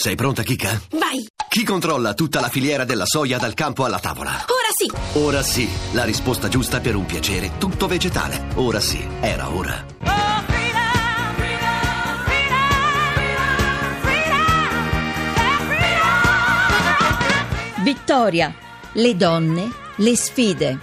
Sei pronta, Kika? Vai! Chi controlla tutta la filiera della soia dal campo alla tavola? Ora sì! Ora sì, la risposta giusta per un piacere tutto vegetale. Ora sì, era ora. Vittoria, le donne, le sfide.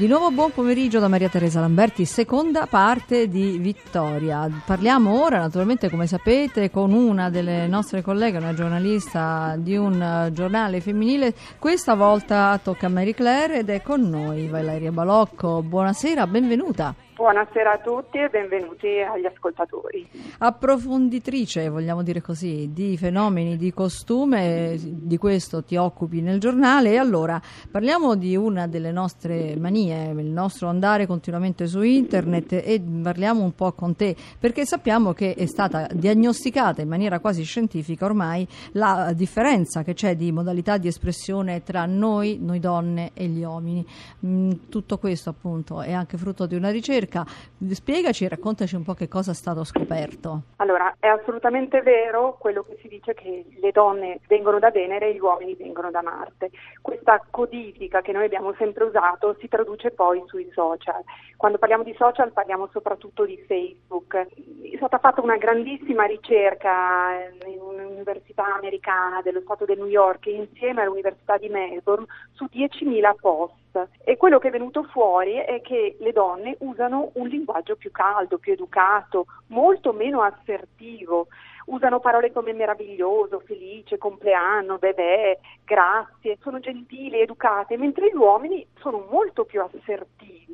Di nuovo buon pomeriggio da Maria Teresa Lamberti, seconda parte di Vittoria. Parliamo ora, naturalmente, come sapete, con una delle nostre colleghe, una giornalista di un eh, giornale femminile. Questa volta tocca a Mary Claire ed è con noi Valeria Balocco. Buonasera, benvenuta. Buonasera a tutti e benvenuti agli ascoltatori. Approfonditrice, vogliamo dire così, di fenomeni di costume, di questo ti occupi nel giornale e allora parliamo di una delle nostre manie, il nostro andare continuamente su internet e parliamo un po' con te perché sappiamo che è stata diagnosticata in maniera quasi scientifica ormai la differenza che c'è di modalità di espressione tra noi, noi donne e gli uomini. Mm, tutto questo appunto è anche frutto di una ricerca ricerca. Spiegaci raccontaci un po' che cosa è stato scoperto. Allora, è assolutamente vero quello che si dice che le donne vengono da Venere e gli uomini vengono da Marte. Questa codifica che noi abbiamo sempre usato si traduce poi sui social. Quando parliamo di social parliamo soprattutto di Facebook. È stata fatta una grandissima ricerca in un'università americana dello Stato del New York insieme all'Università di Melbourne su 10.000 post e quello che è venuto fuori è che le donne usano un linguaggio più caldo, più educato, molto meno assertivo. Usano parole come meraviglioso, felice, compleanno, bebè, grazie, sono gentili, educate, mentre gli uomini sono molto più assertivi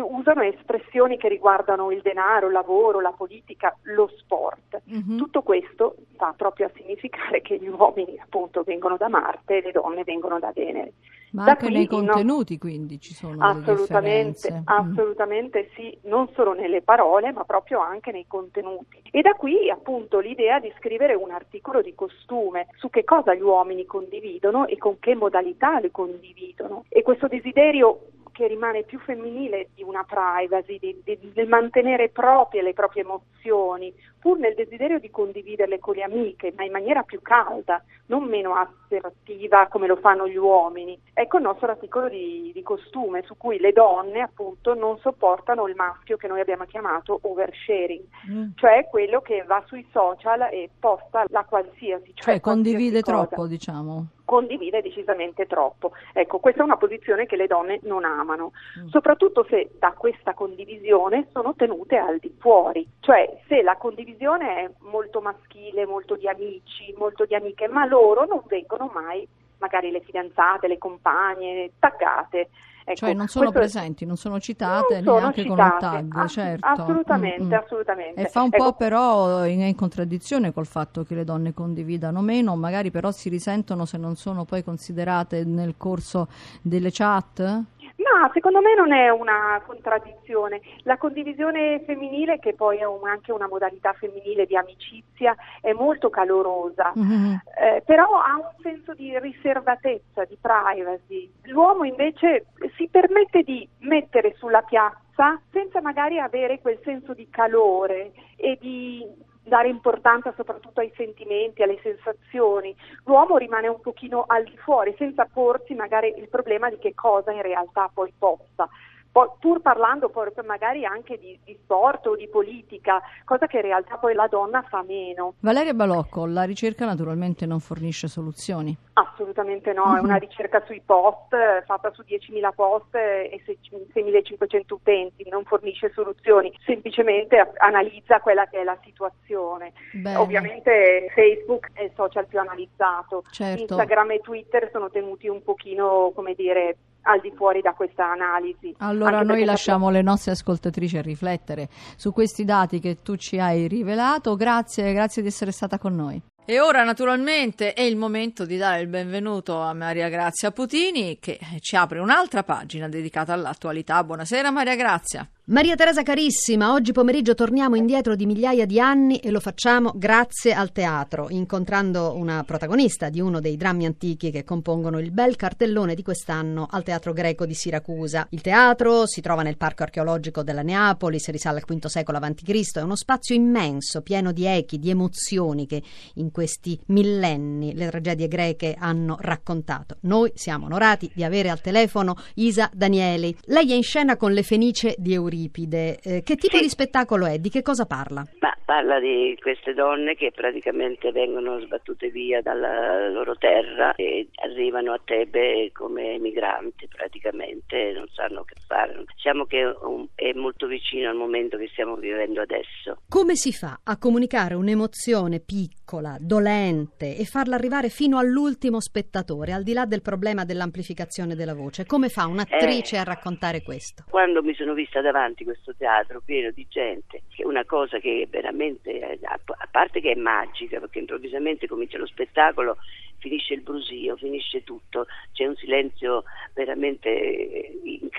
usano espressioni che riguardano il denaro, il lavoro, la politica, lo sport. Mm-hmm. Tutto questo va proprio a significare che gli uomini appunto vengono da Marte e le donne vengono da Venere. Ma da anche qui, nei contenuti no, quindi ci sono assolutamente, mm. assolutamente mm. sì, non solo nelle parole ma proprio anche nei contenuti. E da qui appunto l'idea di scrivere un articolo di costume su che cosa gli uomini condividono e con che modalità le condividono. E questo desiderio che rimane più femminile di una privacy, di, di, di, mantenere proprie le proprie emozioni, pur nel desiderio di condividerle con le amiche, ma in maniera più calda, non meno assertiva come lo fanno gli uomini. Ecco il nostro articolo di, di costume su cui le donne appunto non sopportano il maschio che noi abbiamo chiamato oversharing, mm. cioè quello che va sui social e posta la qualsiasi. Cioè, cioè condivide cosa. troppo diciamo condivide decisamente troppo. Ecco, questa è una posizione che le donne non amano, mm. soprattutto se da questa condivisione sono tenute al di fuori, cioè se la condivisione è molto maschile, molto di amici, molto di amiche, ma loro non vengono mai magari le fidanzate, le compagne, taggate. Ecco, cioè non sono presenti, non sono citate non neanche sono citate. con un tag, Ass- certo. Assolutamente, mm-hmm. assolutamente. E fa un ecco. po' però in, in, contraddizione col fatto che le donne condividano meno, magari però si risentono se non sono poi considerate nel corso delle chat? Ma secondo me non è una contraddizione. La condivisione femminile, che poi è un, anche una modalità femminile di amicizia, è molto calorosa, mm-hmm. eh, però ha un senso di riservatezza, di privacy. L'uomo invece si permette di mettere sulla piazza senza magari avere quel senso di calore e di dare importanza soprattutto ai sentimenti, alle sensazioni. L'uomo rimane un pochino al di fuori, senza porsi magari il problema di che cosa in realtà poi possa poi, pur parlando poi magari anche di, di, sport o di politica, cosa che in realtà poi la donna fa meno. Valeria Balocco, la ricerca naturalmente non fornisce soluzioni. Assolutamente no, mm-hmm. è una ricerca sui post, fatta su 10.000 post e 6.500 utenti, non fornisce soluzioni, semplicemente analizza quella che è la situazione. Bene. Ovviamente Facebook è il social più analizzato, certo. Instagram e Twitter sono tenuti un pochino, come dire, al di fuori da questa analisi. Allora noi lasciamo le nostre ascoltatrici a riflettere su questi dati che tu ci hai rivelato. Grazie, grazie di essere stata con noi. E ora naturalmente è il momento di dare il benvenuto a Maria Grazia Putini che ci apre un'altra pagina dedicata all'attualità. Buonasera Maria Grazia. Maria Teresa carissima, oggi pomeriggio torniamo indietro di migliaia di anni e lo facciamo grazie al teatro, incontrando una protagonista di uno dei drammi antichi che compongono il bel cartellone di quest'anno al Teatro Greco di Siracusa. Il teatro si trova nel Parco archeologico della Neapoli, risale al V secolo a.C., è uno spazio immenso, pieno di echi, di emozioni che in questi millenni le tragedie greche hanno raccontato. Noi siamo onorati di avere al telefono Isa Danieli. Lei è in scena con le Fenice di Euripide Euripide. Eh, che tipo sì. di spettacolo è? Di che cosa parla? Ma parla di queste donne che praticamente vengono sbattute via dalla loro terra e arrivano a Tebe come migranti praticamente, non sanno che fare. Diciamo che è molto vicino al momento che stiamo vivendo adesso. Come si fa a comunicare un'emozione piccola, dolente e farla arrivare fino all'ultimo spettatore, al di là del problema dell'amplificazione della voce? Come fa un'attrice eh, a raccontare questo? Quando mi sono vista davanti davanti questo teatro pieno di gente, che è una cosa che veramente, a parte che è magica, perché improvvisamente comincia lo spettacolo, finisce il brusio, finisce tutto, c'è un silenzio veramente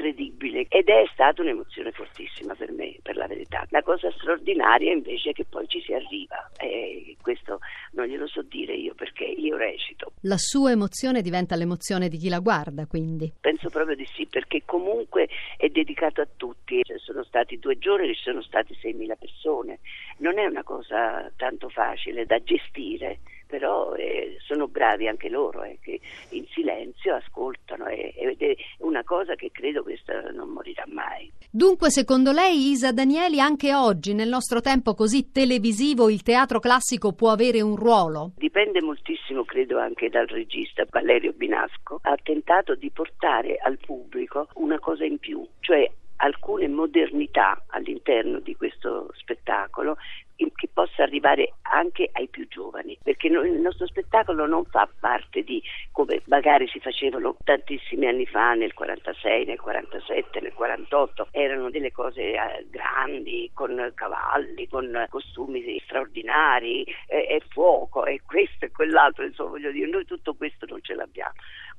incredibile ed è stata un'emozione fortissima per me, per la verità. La cosa straordinaria invece è che poi ci si arriva e questo non glielo so dire io perché io recito. La sua emozione diventa l'emozione di chi la guarda, quindi? Penso proprio di sì, perché comunque è dedicato a tutti. Ci sono stati due giorni, ci sono state 6.000 persone. Non è una cosa tanto facile da gestire però eh, sono bravi anche loro, eh, che in silenzio ascoltano è una cosa che credo questa non morirà mai. Dunque, secondo lei, Isa Danieli, anche oggi, nel nostro tempo così televisivo, il teatro classico può avere un ruolo? Dipende moltissimo, credo, anche dal regista Valerio Binasco. Ha tentato di portare al pubblico una cosa in più, cioè alcune modernità all'interno di questo spettacolo che possa arrivare anche ai più giovani, perché il nostro spettacolo non fa parte di come magari si facevano tantissimi anni fa, nel 46, nel 47, nel 48, erano delle cose eh, grandi, con cavalli, con costumi straordinari, eh, e fuoco, e questo e quell'altro, insomma voglio dire, noi tutto questo non ce l'abbiamo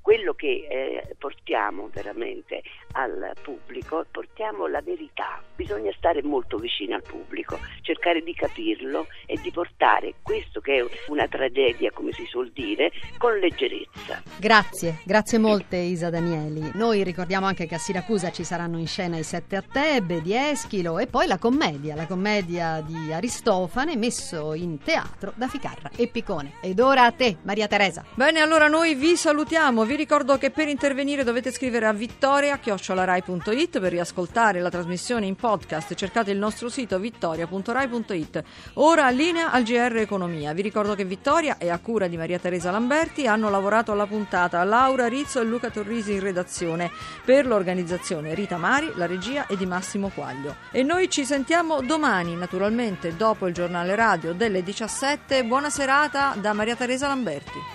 quello che eh, portiamo veramente al pubblico, portiamo la verità. Bisogna stare molto vicino al pubblico, cercare di capirlo e di portare questo che è una tragedia, come si suol dire, con leggerezza. Grazie, grazie molte Isa Danieli. Noi ricordiamo anche che a Siracusa ci saranno in scena i Sette a Tebe di Eschilo e poi la commedia, la commedia di Aristofane messo in teatro da Ficarra e Picone. Ed ora a te, Maria Teresa. Bene, allora noi vi salutiamo, vi vi ricordo che per intervenire dovete scrivere a vittoria.rai.it per riascoltare la trasmissione in podcast. Cercate il nostro sito vittoria.rai.it. Ora linea al GR Economia. Vi ricordo che Vittoria e a cura di Maria Teresa Lamberti hanno lavorato alla puntata Laura Rizzo e Luca Torrisi in redazione. Per l'organizzazione Rita Mari, la regia è di Massimo Quaglio. E noi ci sentiamo domani, naturalmente, dopo il giornale radio delle 17. Buona serata da Maria Teresa Lamberti.